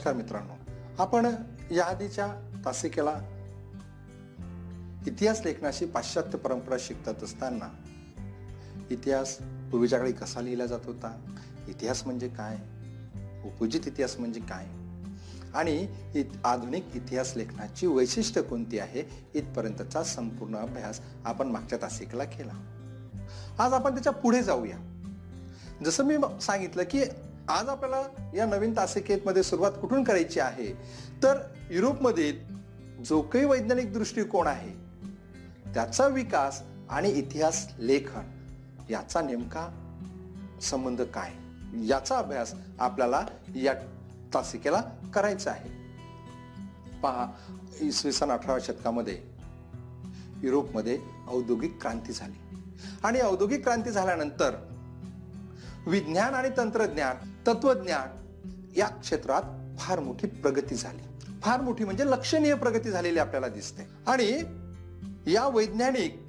नमस्कार मित्रांनो. आपण या आधीच्या तासिकेला इतिहास लेखनाशी पाश्चात्य परंपरा शिकत असताना इतिहास पूर्वीच्या काळी कसा लिहिला जात होता इतिहास म्हणजे काय उपजित इतिहास म्हणजे काय आणि आधुनिक इतिहास लेखनाची वैशिष्ट्य कोणती आहे इथपर्यंतचा संपूर्ण अभ्यास आपण मागच्या तासिकेला केला. आज आपण त्याच्या पुढे जाऊया. जसं मी सांगितलं की आज आपल्याला या नवीन तासिकेमध्ये सुरुवात कुठून करायची आहे? तर युरोपमधील जो काही वैज्ञानिक दृष्टिकोन आहे त्याचा विकास आणि इतिहास लेखन याचा नेमका संबंध काय? याचा अभ्यास आपल्याला या तासिकेला करायचा आहे. पहा इसवी सन अठराव्या शतकामध्ये युरोपमध्ये औद्योगिक क्रांती झाली. आणि औद्योगिक क्रांती झाल्यानंतर विज्ञान आणि तंत्रज्ञान तत्वज्ञान या क्षेत्रात फार मोठी प्रगती झाली. फार मोठी म्हणजे लक्षणीय प्रगती झालेली आपल्याला दिसते. आणि या वैज्ञानिक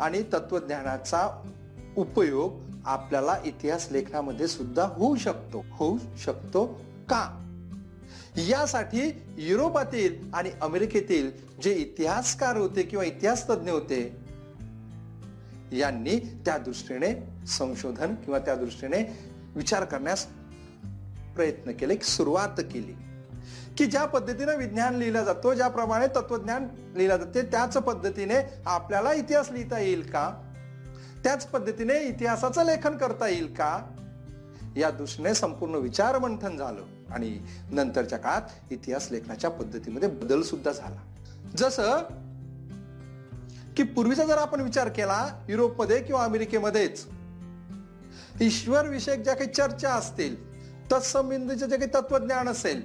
आणि तत्वज्ञानाचा उपयोग आपल्याला इतिहास लेखनामध्ये सुद्धा होऊ शकतो. होऊ शकतो का? यासाठी युरोपातील आणि अमेरिकेतील जे इतिहासकार होते किंवा इतिहास तज्ञ होते यांनी त्या दृष्टीने संशोधन किंवा त्या दृष्टीने विचार करण्यास प्रयत्न केले सुरुवात केली. की ज्या पद्धतीने विज्ञान लिहिला जातो ज्याप्रमाणे तत्वज्ञान लिहिलं जाते त्याच पद्धतीने आपल्याला इतिहास लिहिता येईल का? त्याच पद्धतीने इतिहासाचं लेखन करता येईल का? या दृष्टीने संपूर्ण विचार मंथन झालं. आणि नंतरच्या काळात इतिहास लेखनाच्या पद्धतीमध्ये बदल सुद्धा झाला. जसं की पूर्वीचा जर आपण विचार केला युरोपमध्ये किंवा अमेरिकेमध्येच ईश्वर विषयक ज्या काही चर्चा असतील तत्संबंधीचे जे काही तत्वज्ञान असेल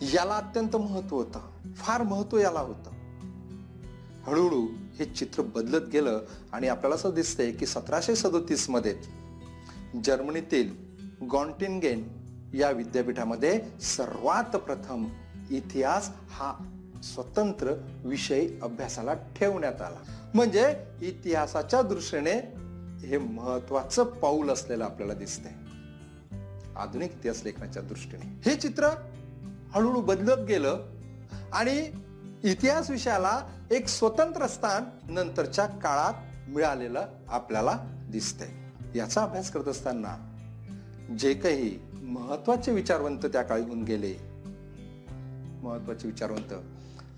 याला अत्यंत महत्त्व होतं. फार महत्त्व याला होतं. हळूहळू हे चित्र बदलत गेलं आणि आपल्याला असं दिसतंय की सतराशे सदोतीसमध्ये जर्मनीतील गॉन्टिनगेन या विद्यापीठामध्ये सर्वात प्रथम इतिहास हा स्वतंत्र विषय अभ्यासाला ठेवण्यात आला. म्हणजे इतिहासाच्या दृष्टीने हे महत्वाचं पाऊल असलेलं आपल्याला दिसतंय. आधुनिक इतिहास लेखनाच्या दृष्टीने. हे चित्र हळूहळू बदलत गेलं आणि इतिहास विषयाला एक स्वतंत्र स्थान नंतरच्या काळात मिळालेलं आपल्याला दिसतंय. याचा अभ्यास करत असताना जे काही महत्त्वाचे विचारवंत त्या काळी होऊन गेले महत्त्वाचे विचारवंत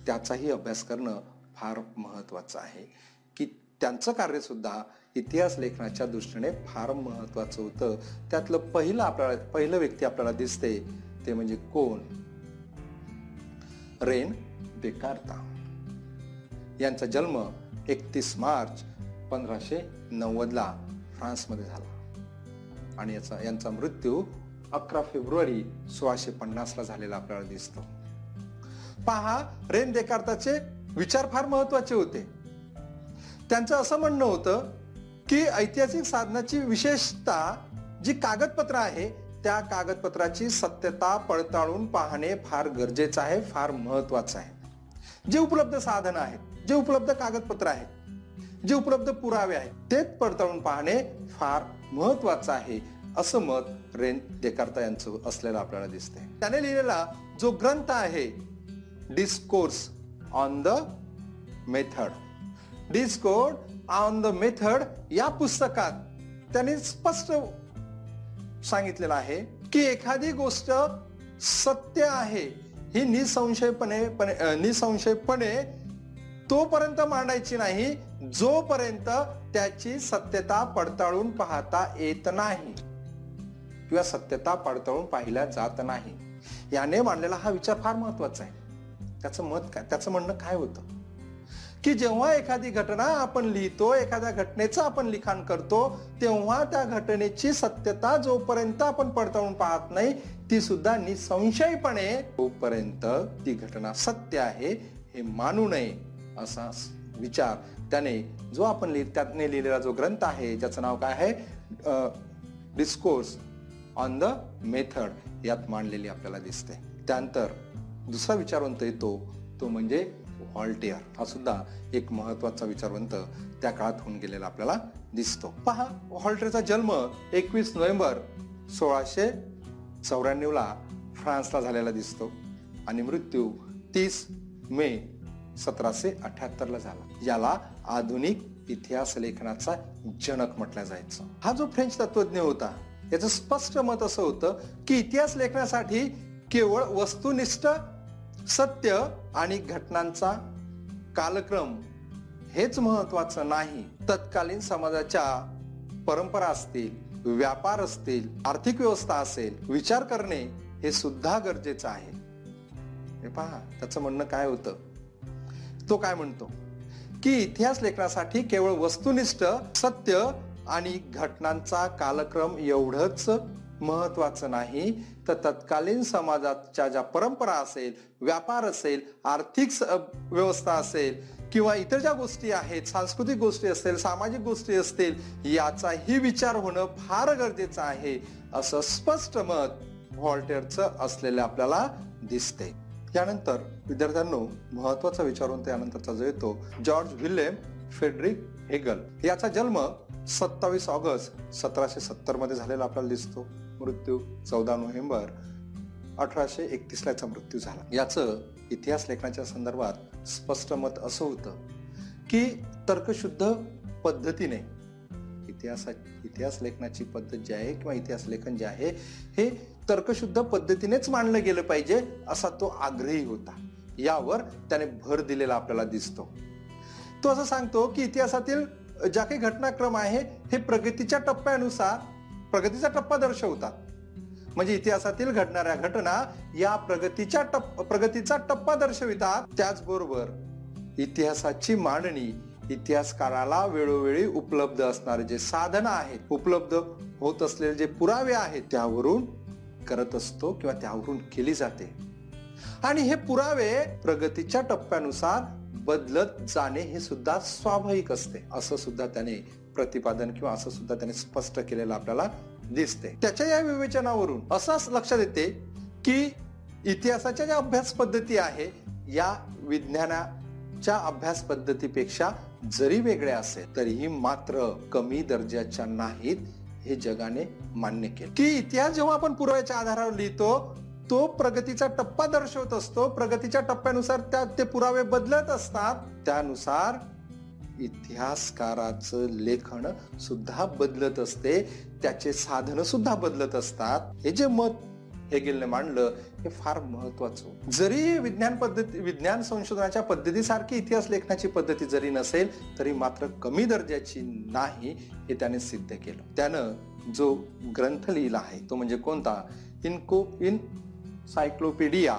त्याचाही अभ्यास करणं फार महत्वाचं आहे. त्यांचं कार्यसुद्धा इतिहास लेखनाच्या दृष्टीने फार महत्वाचं होतं. त्यातलं पहिलं आपल्याला पहिलं व्यक्ती आपल्याला दिसते ते म्हणजे कोण? रेन बेकारता यांचा जन्म एकतीस मार्च पंधराशे नव्वदला फ्रान्समध्ये झाला. आणि याचा यांचा मृत्यू अकरा फेब्रुवारी सोळाशे पन्नासला झालेला आपल्याला दिसतो. पहा रेन देकार्ताचे विचार फार महत्त्वाचे होते. त्यांचं असं म्हणणं होतं की ऐतिहासिक साधनाची विशेषता जी कागदपत्र आहे त्या कागदपत्राची सत्यता पडताळून पाहणे फार गरजेचं आहे फार महत्वाचं आहे. जे उपलब्ध साधन आहेत जे उपलब्ध कागदपत्र आहेत जे उपलब्ध पुरावे आहेत तेच पडताळून पाहणे फार महत्वाचं आहे असं मत रेन देकार्ता यांचं असलेलं आपल्याला दिसतंय. त्याने लिहिलेला जो ग्रंथ आहे discourse on the method discourse on the method या पुस्तकात त्यांनी स्पष्ट सांगितलेलं आहे की एखादी गोष्ट सत्य आहे ही निसंशयपणे निसंशयपणे तोपर्यंत मांडायची नाही जोपर्यंत त्याची सत्यता पडताळून पाहता येत नाही किंवा सत्यता पडताळून पाहिल्या जात नाही. याने मांडलेला हा विचार फार महत्त्वाचा आहे. त्याचं मत काय त्याचं म्हणणं काय होतं? की जेव्हा एखादी घटना आपण लिहितो एखाद्या घटनेचं आपण लिखाण करतो तेव्हा त्या घटनेची सत्यता जोपर्यंत आपण पडताळून पाहत नाही ती सुद्धा निसंशयपणे तोपर्यंत ती घटना सत्य आहे हे मानू नये असा विचार त्याने जो आपण त्याने लिहिलेला जो ग्रंथ आहे ज्याचं नाव काय आहे? डिस्कोर्स ऑन द मेथड यात मांडलेली आपल्याला दिसते. त्यानंतर दुसरा विचारवंत येतो तो म्हणजे व्हॉल्टेअर हा सुद्धा एक महत्त्वाचा विचारवंत त्या काळात होऊन गेलेला आपल्याला दिसतो. पहा व्हॉल्टेअरचा जन्म एकवीस नोव्हेंबर सोळाशे चौऱ्याण्णवला फ्रान्सला झालेला दिसतो आणि मृत्यू तीस मे सतराशे अठ्याहत्तरला झाला. याला आधुनिक इतिहास लेखनाचा जनक म्हटला जायचं. हा जो फ्रेंच तत्वज्ञ होता याचं स्पष्ट मत असं होतं की इतिहास लेखनासाठी केवळ वस्तुनिष्ठ सत्य आणि घटनांचा कालक्रम हेच महत्वाचं नाही. तत्कालीन समाजाच्या परंपरा असतील व्यापार असतील आर्थिक व्यवस्था असेल विचार करणे हे सुद्धा गरजेचं आहे. हे पहा त्याचं म्हणणं काय होतं? तो काय म्हणतो? की इतिहास लेखनासाठी केवळ वस्तुनिष्ठ सत्य आणि घटनांचा कालक्रम एवढंच महत्वाचं नाही तर तत्कालीन समाजाच्या ज्या परंपरा असेल व्यापार असेल आर्थिक व्यवस्था असेल किंवा इतर ज्या गोष्टी आहेत सांस्कृतिक गोष्टी असतील सामाजिक गोष्टी असतील याचाही विचार होणं फार गरजेचं आहे असं स्पष्ट मत व्हॉल्टेअरचं असलेलं आपल्याला दिसते. यानंतर विद्यार्थ्यांनो महत्त्वाचा विचारून त्यानंतरचा जो येतो जॉर्ज विल्यम फेडरिक हेगल. याचा जन्म सत्तावीस ऑगस्ट सतराशे सत्तरमध्ये झालेला आपल्याला दिसतो. मृत्यू चौदा नोव्हेंबर अठराशे एकतीसलाचा याचा मृत्यू झाला. याचं इतिहास लेखनाच्या संदर्भात स्पष्ट मत असं होतं की तर्कशुद्ध पद्धतीने इतिहासा इतिहास लेखनाची पद्धत जी आहे किंवा इतिहास लेखन जे आहे हे तर्कशुद्ध पद्धतीनेच मांडलं गेलं पाहिजे असा तो आग्रही होता. यावर त्याने भर दिलेला आपल्याला दिसतो. तो असं सांगतो की इतिहासातील ज्या काही घटनाक्रम आहे हे प्रगतीच्या टप्प्यानुसार प्रगतीचा टप्पा दर्शवतात. म्हणजे इतिहासातील घडणाऱ्या घटना या प्रगतीच्या टप्प प्रगतीचा टप्पा दर्शवितात. त्याचबरोबर इतिहासाची मांडणी इतिहासकाराला वेळोवेळी उपलब्ध असणारे जे साधन आहेत उपलब्ध होत असलेले जे पुरावे आहेत त्यावरून करत असतो किंवा त्यावरून केली जाते. आणि हे पुरावे प्रगतीच्या टप्प्यानुसार बदलत जाणे हे सुद्धा स्वाभाविक असते. असं सुद्धा त्याने प्रतिपादन किंवा असं सुद्धा त्याने स्पष्ट केलेलं आपल्याला दिसते त्याच्या या विवेचनावरून असं लक्षात येते की इतिहासाच्या ज्या अभ्यास पद्धती आहे या विज्ञानाच्या अभ्यास पद्धतीपेक्षा जरी वेगळ्या असेल तरीही मात्र कमी दर्जाच्या नाहीत हे जगाने मान्य केले. की इतिहास जेव्हा आपण पुराव्याच्या आधारावर लिहितो तो प्रगतीचा टप्पा दर्शवत असतो. प्रगतीच्या टप्प्यानुसार त्या ते पुरावे बदलत असतात. त्यानुसार इतिहासकाराचं लेखन सुद्धा बदलत असते. त्याचे साधन सुद्धा बदलत असतात. हे जे मत हेगेलने मांडलं हे फार महत्वाचं जरी विज्ञान पद्धती विज्ञान संशोधनाच्या पद्धतीसारखी इतिहास लेखनाची पद्धती जरी नसेल तरी मात्र कमी दर्जाची नाही हे त्याने सिद्ध केलं. त्यानं जो ग्रंथ लिहिला आहे तो म्हणजे कोणता? इनको इन सायक्लोपीडिया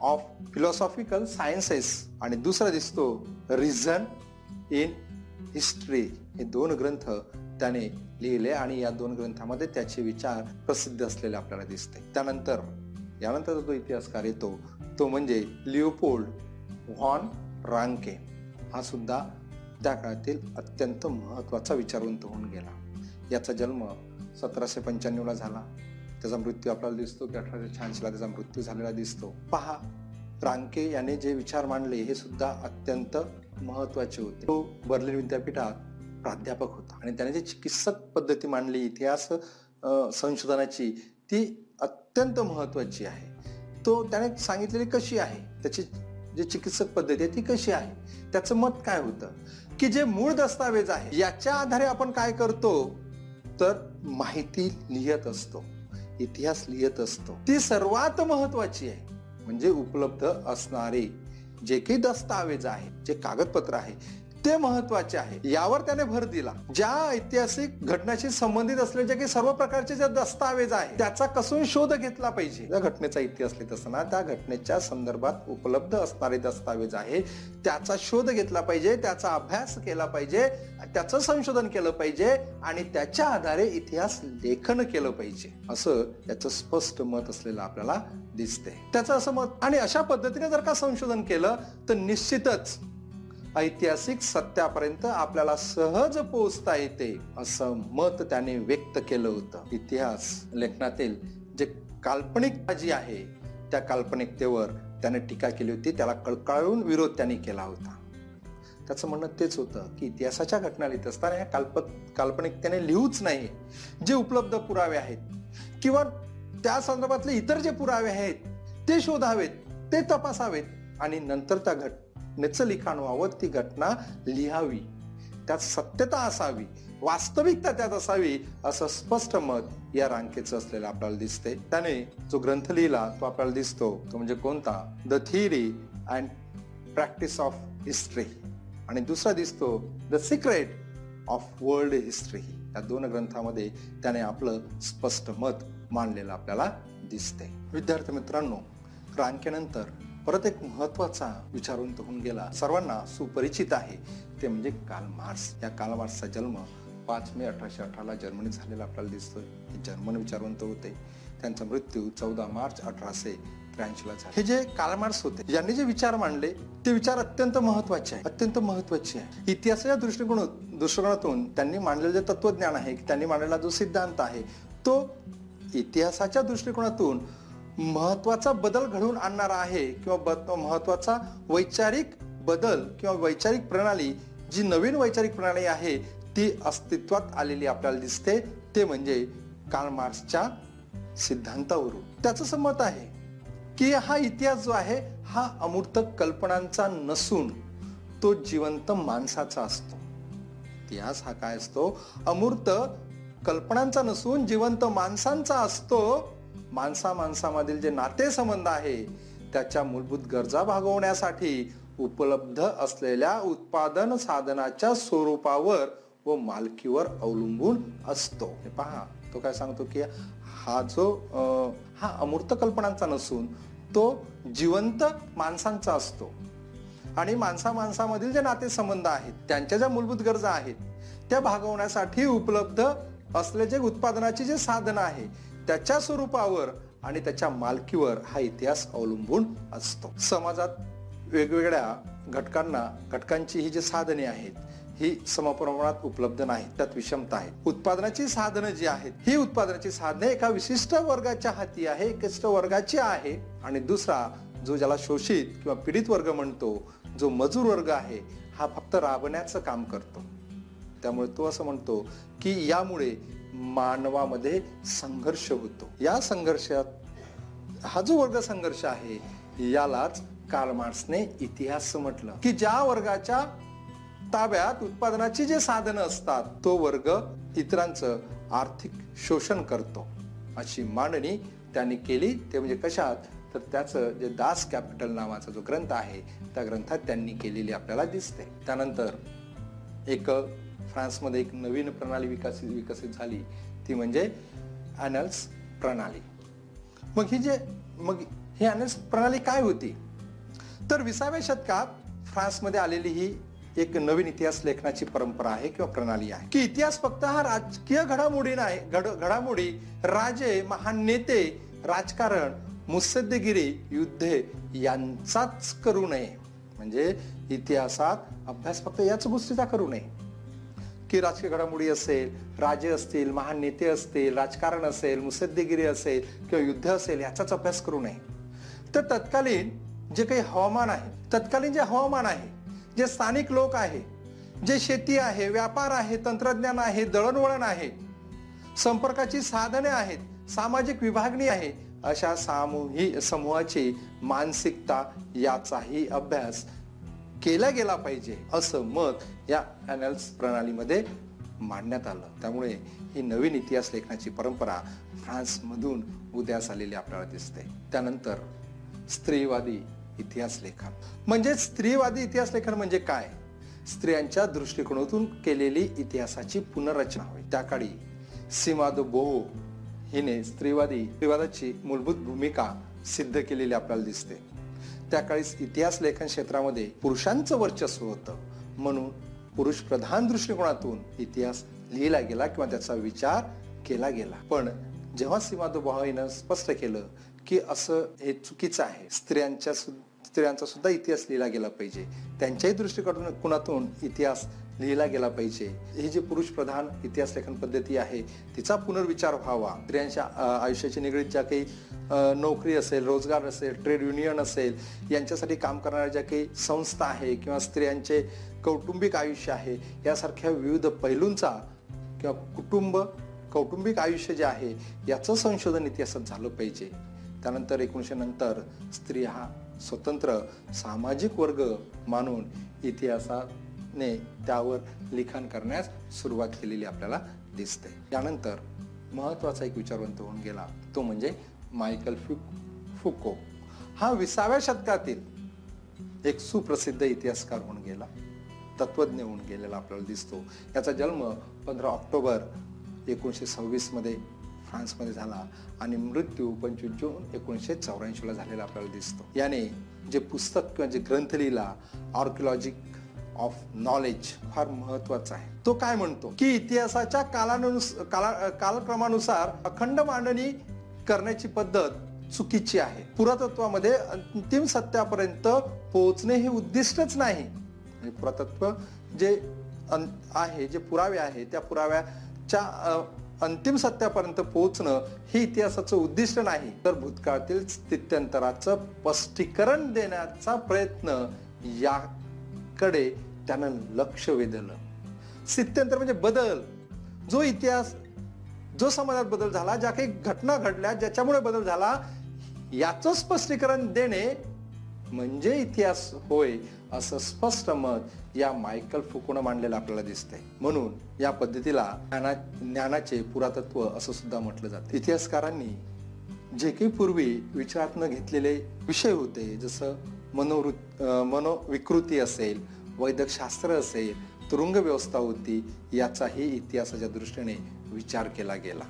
ऑफ फिलॉसॉफिकल सायन्सेस. आणि दुसरा दिसतो रिझन इन हिस्ट्री हे दोन ग्रंथ त्याने लिहिले आणि या दोन ग्रंथामध्ये त्याचे विचार प्रसिद्ध असलेले आपल्याला दिसते. त्यानंतर यानंतर जो इतिहासकार येतो तो म्हणजे लिओपोल्ड व्हॉन रांके. हा सुद्धा त्या काळातील अत्यंत महत्त्वाचा विचारवंत होऊन गेला. याचा जन्म सतराशे पंच्याण्णवला झाला. त्याचा मृत्यू आपल्याला दिसतो की अठराशे शहाऐंशीला त्याचा मृत्यू झालेला दिसतो. पहा रांके याने जे विचार मांडले हे सुद्धा अत्यंत महत्त्वाचे होते. तो बर्लिन विद्यापीठात प्राध्यापक होता. आणि त्याने जी चिकित्सक पद्धती मांडली इतिहास संशोधनाची ती अत्यंत महत्वाची आहे. तो त्याने सांगितलेली कशी आहे? त्याची जी चिकित्सक पद्धती आहे ती कशी आहे? त्याचं मत काय होतं? की जे मूळ दस्तावेज आहे याच्या आधारे आपण काय करतो? तर माहिती लिहित असतो. इतिहास लिहित असतो. ती सर्वात महत्वाची आहे. म्हणजे उपलब्ध असणारी. जे काही दस्तावेज आहे जे कागदपत्र आहे ते महत्त्वाचे आहे. यावर त्याने भर दिला. ज्या ऐतिहासिक घटनाशी संबंधित असलेले जे काही सर्व प्रकारचे जे दस्तावेज आहे त्याचा कसून शोध घेतला पाहिजे? त्या घटनेचा इतिहास लिहित असताना त्या घटनेच्या संदर्भात उपलब्ध असणारे दस्तावेज आहे त्याचा शोध घेतला पाहिजे त्याचा अभ्यास केला पाहिजे त्याचं संशोधन केलं पाहिजे आणि त्याच्या आधारे इतिहास लेखन केलं पाहिजे. असं त्याचं स्पष्ट मत असलेलं आपल्याला दिसते त्याचं असं मत आणि अशा पद्धतीने जर का संशोधन केलं तर निश्चितच ऐतिहासिक सत्यापर्यंत आपल्याला सहज पोहोचता येते असं मत त्याने व्यक्त केलं होतं. इतिहास लेखनातील जे काल्पनिक जी आहे त्या काल्पनिकतेवर त्याने टीका केली होती त्याला कळकळून विरोध त्याने केला होता. त्याचं म्हणणं तेच होतं की इतिहासाच्या घटना लिहित असताना या काल्प काल्पनिकतेने लिहूच नाही. जे उपलब्ध पुरावे आहेत किंवा त्या संदर्भातले इतर जे पुरावे आहेत ते शोधावेत ते तपासावेत आणि नंतर त्या घट लिखाण व्हावं ती घटना लिहावी. त्यात सत्यता असावी वास्तविकता त्यात असावी असं स्पष्ट मत या रांकेचं असलेलं आपल्याला दिसते त्याने जो ग्रंथ लिहिला तो आपल्याला दिसतो तो म्हणजे कोणता? The theory and practice of history आणि दुसरा दिसतो the secret of world history या दोन ग्रंथामध्ये त्याने आपलं स्पष्ट मत मांडलेलं आपल्याला दिसते विद्यार्थी मित्रांनो रांकेनंतर परत एक महत्त्वाचा विचारवंत होऊन गेला. सर्वांना सुपरिचित आहे. ते म्हणजे काल मार्क्स या काल मार्क्सचा जन्म पाच मे अठराशे अठराला जर्मनीत झालेला आपल्याला दिसतोय. हे जर्मन विचारवंत होते. त्यांचा मृत्यू चौदा मार्च अठराशे त्र्याऐंशीला झाला. हे जे कालमार्स होते यांनी जे विचार मांडले ते विचार अत्यंत महत्त्वाचे आहे. अत्यंत महत्त्वाचे आहे. इतिहासाच्या दृष्टिकोन दृष्टिकोनातून त्यांनी मांडलेलं जे तत्वज्ञान आहे त्यांनी मांडलेला जो सिद्धांत आहे तो इतिहासाच्या दृष्टिकोनातून महत्त्वाचा बदल घडवून आणणारा आहे किंवा महत्त्वाचा वैचारिक बदल किंवा वैचारिक प्रणाली जी नवीन वैचारिक प्रणाली आहे ती अस्तित्वात आलेली आपल्याला दिसते. ते म्हणजे कार्ल मार्क्सच्या सिद्धांतावरून. त्याचं संमत आहे की हा इतिहास जो आहे हा अमूर्त कल्पनांचा नसून तो जिवंत माणसाचा असतो. इतिहास हा काय असतो? अमूर्त कल्पनांचा नसून जिवंत माणसांचा असतो. माणसा माणसामधील जे नातेसंबंध आहे त्याच्या मूलभूत गरजा भागवण्यासाठी उपलब्ध असलेल्या उत्पादन साधनाच्या स्वरूपावर व मालकीवर अवलंबून असतो. हे पहा तो काय सांगतो की हा जो हा अमूर्त कल्पनांचा नसून तो जिवंत माणसांचा असतो. आणि माणसा माणसामधील जे नातेसंबंध आहेत त्यांच्या ज्या मूलभूत गरजा आहेत त्या भागवण्यासाठी उपलब्ध असले जे उत्पादनाची जे साधन आहे त्याच्या स्वरूपावर आणि त्याच्या मालकीवर हा इतिहास अवलंबून असतो. समाजात वेगवेगळ्या घटकांना घटकांची ही जी साधने आहेत ही समप्रमाणात उपलब्ध नाहीत. त्यात विषमता आहे. उत्पादनाची साधनं जी आहेत ही उत्पादनाची साधने एका विशिष्ट वर्गाच्या हाती आहे विशिष्ट वर्गाची आहे. आणि दुसरा जो ज्याला शोषित किंवा पीडित वर्ग म्हणतो जो मजूर वर्ग आहे हा फक्त राबण्याचं काम करतो. त्यामुळे तो असं म्हणतो की यामुळे मानवामध्ये संघर्ष होतो. या संघर्षात हा जो वर्ग संघर्ष आहे यालाच कार्ल इतिहास म्हटलं. की ज्या वर्गाच्या ताब्यात उत्पादनाची जे साधनं असतात तो वर्ग इतरांचं आर्थिक शोषण करतो. अशी मांडणी त्यांनी केली. ते म्हणजे कशात? तर त्याचं जे दास कॅपिटल नावाचा जो ग्रंथ आहे त्या ग्रंथात त्यांनी केलेली आपल्याला दिसते. त्यानंतर एक फ्रान्समध्ये एक नवीन प्रणाली विकसित विकसित झाली. ती म्हणजे अॅनल्स प्रणाली. मग ही जे मग ही अॅनल्स प्रणाली काय होती? तर विसाव्या शतकात फ्रान्समध्ये आलेली ही एक नवीन इतिहास लेखनाची परंपरा आहे किंवा प्रणाली आहे. की इतिहास फक्त हा राजकीय घडामोडी नाही घड घडामोडी राजे महान नेते राजकारण मुत्सद्देगिरी युद्धे यांचाच करू नये. म्हणजे इतिहासात अभ्यास फक्त याच गोष्टीचा करू नये. की राजकीय घडामोडी असेल राजे असतील महान नेते असतील राजकारण असेल मुसद्देगिरी असेल किंवा युद्ध असेल याचाच अभ्यास करू नये. तर तत्कालीन जे काही हवामान आहे तत्कालीन जे हवामान आहे जे स्थानिक लोक आहे जे शेती आहे व्यापार आहे तंत्रज्ञान आहे दळणवळण आहे संपर्काची साधने आहेत सामाजिक विभागणी आहे अशा सामूहिक समूहाची मानसिकता याचाही अभ्यास केला गेला पाहिजे असं मत या अॅनल्स प्रणालीमध्ये मांडण्यात आलं. त्यामुळे ही नवीन इतिहास लेखनाची परंपरा फ्रान्समधून उदयास आलेली आपल्याला दिसते. त्यानंतर स्त्रीवादी इतिहास लेखन. म्हणजे स्त्रीवादी इतिहास लेखन म्हणजे काय? स्त्रियांच्या दृष्टिकोनातून केलेली इतिहासाची पुनर्रचना होय. त्या काळी सीमादो बोहो हिने स्त्रीवादी स्त्रीवादाची मूलभूत भूमिका सिद्ध केलेली आपल्याला दिसते. त्या काळीस इतिहास लेखन क्षेत्रामध्ये पुरुषांचं वर्चस्व होतं. म्हणून पुरुष प्रधान दृष्टिकोनातून इतिहास लिहिला गेला किंवा त्याचा विचार केला गेला. पण जेव्हा सीमादो हिनं स्पष्ट केलं की असं हे चुकीचं आहे स्त्रियांच्या स्त्रियांचा सुद्धा इतिहास लिहिला गेला पाहिजे त्यांच्याही दृष्टिकोनातून इतिहास लिहिला गेला पाहिजे. ही जी पुरुष प्रधान इतिहास लेखन पद्धती आहे तिचा पुनर्विचार व्हावा. स्त्रियांच्या आयुष्याची निगडीत ज्या काही नोकरी असेल रोजगार असेल ट्रेड युनियन असेल यांच्यासाठी काम करणाऱ्या ज्या काही संस्था आहे किंवा स्त्रियांचे कौटुंबिक आयुष्य आहे यासारख्या विविध पैलूंचा किंवा कुटुंब कौटुंबिक आयुष्य जे आहे याचं संशोधन इतिहासात झालं पाहिजे. त्यानंतर एकोणीसशे नंतर स्त्री हा स्वतंत्र सामाजिक वर्ग मानून इतिहासात ने त्यावर लिखाण करण्यास सुरुवात केलेली आपल्याला दिसते. त्यानंतर महत्त्वाचा एक विचारवंत होऊन गेला. तो म्हणजे मायकल फ्युक फुको. हा विसाव्या शतकातील एक सुप्रसिद्ध इतिहासकार होऊन गेला. तत्वज्ञ होऊन गेलेला आपल्याला दिसतो. याचा जन्म पंधरा ऑक्टोबर एकोणीसशे सव्वीसमध्ये फ्रान्समध्ये झाला आणि मृत्यू पंचवीस जून एकोणीसशे चौऱ्याऐंशीला झालेला आपल्याला दिसतो. याने जे पुस्तक किंवा जे ग्रंथ लिहिला आर्किओलॉजिक ऑफ नॉलेज फार महत्त्वाचा आहे. तो काय म्हणतो? की इतिहासाच्या कालानुस काला कालक्रमानुसार अखंड मांडणी करण्याची पद्धत चुकीची आहे. पुरातत्वामध्ये अंतिम सत्यापर्यंत पोहोचणे हे उद्दिष्टच नाही. म्हणजे पुरातत्व जे आहे जे पुरावे आहे त्या पुराव्याच्या अंतिम सत्यापर्यंत पोहोचणं हे इतिहासाचं उद्दिष्ट नाही. तर भूतकाळातील स्थित्यंतराचं स्पष्टीकरण देण्याचा प्रयत्न याकडे त्यानं लक्ष वेधलं स्थित्यंतर म्हणजे बदल. जो इतिहास जो समाजात बदल झाला ज्या काही घटना घडल्या ज्याच्यामुळे बदल झाला याचं स्पष्टीकरण देणे म्हणजे इतिहास होय असं स्पष्ट मत या मायकल फुकोनं मांडलेलं आपल्याला दिसतंय. म्हणून या पद्धतीला ज्ञाना ज्ञानाचे पुरातत्व असं सुद्धा म्हटलं जातं. इतिहासकारांनी जे काही पूर्वी विचारात न घेतलेले विषय होते जसं मनोवृत्त मनोविकृती असेल वैदकशास्त्र असेल तुरुंग व्यवस्था होती याचाही इतिहासाच्या दृष्टीने विचार केला गेला.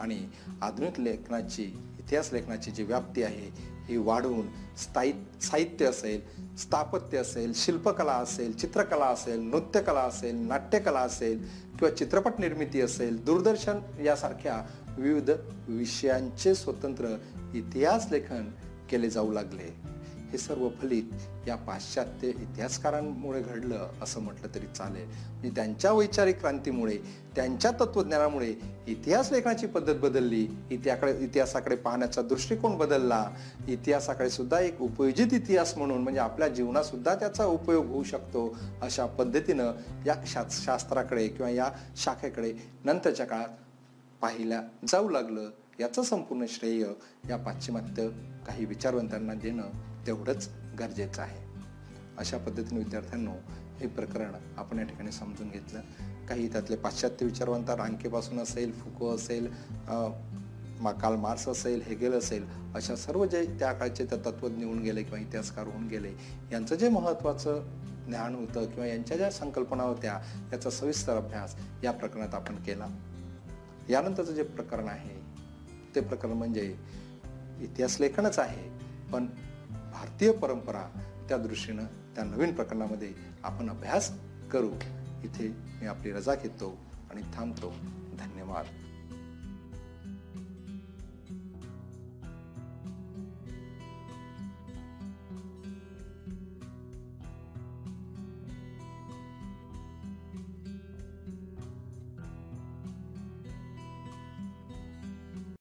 आणि आधुनिक लेखनाची इतिहास लेखनाची जी व्याप्ती आहे ही वाढवून स्थायी साहित्य असेल स्थापत्य असेल शिल्पकला असेल चित्रकला असेल नृत्यकला असेल नाट्यकला असेल किंवा चित्रपट निर्मिती असेल दूरदर्शन यासारख्या विविध विषयांचे स्वतंत्र इतिहास लेखन केले जाऊ लागले. हे सर्व फलित या पाश्चात्य इतिहासकारांमुळे घडलं असं म्हटलं तरी चालेल. म्हणजे त्यांच्या वैचारिक क्रांतीमुळे त्यांच्या तत्वज्ञानामुळे इतिहास लेखनाची पद्धत बदलली. इतिहाकडे इतिहासाकडे पाहण्याचा दृष्टिकोन बदलला. इतिहासाकडे सुद्धा एक उपयोजित इतिहास म्हणून म्हणजे आपल्या जीवनातसुद्धा त्याचा उपयोग होऊ शकतो अशा पद्धतीनं या शास्त्राकडे किंवा या शाखेकडे नंतरच्या काळात पाहिल्या जाऊ लागलं. याचं संपूर्ण श्रेय या पाश्चिमात्य काही विचारवंतांना देणं तेवढंच गरजेचं आहे. अशा पद्धतीने विद्यार्थ्यांनो हे प्रकरण आपण या ठिकाणी समजून घेतलं. काही त्यातले पाश्चात्य विचारवंत रांकेपासून असेल फुको असेल काल मार्स असेल हेगेल असेल अशा सर्व जे त्या काळचे त्या तत्वज्ञ होऊन गेले किंवा इतिहासकार होऊन गेले यांचं जे महत्त्वाचं ज्ञान होतं किंवा यांच्या ज्या संकल्पना होत्या याचा सविस्तर अभ्यास या प्रकरणात आपण केला. यानंतरचं जे प्रकरण आहे ते प्रकरण म्हणजे इतिहास लेखनच आहे पण भारतीय परंपरा त्या दृष्टीनं त्या नवीन प्रकरणामध्ये आपण अभ्यास करू. इथे मी आपली रजा घेतो आणि थांबतो. धन्यवाद.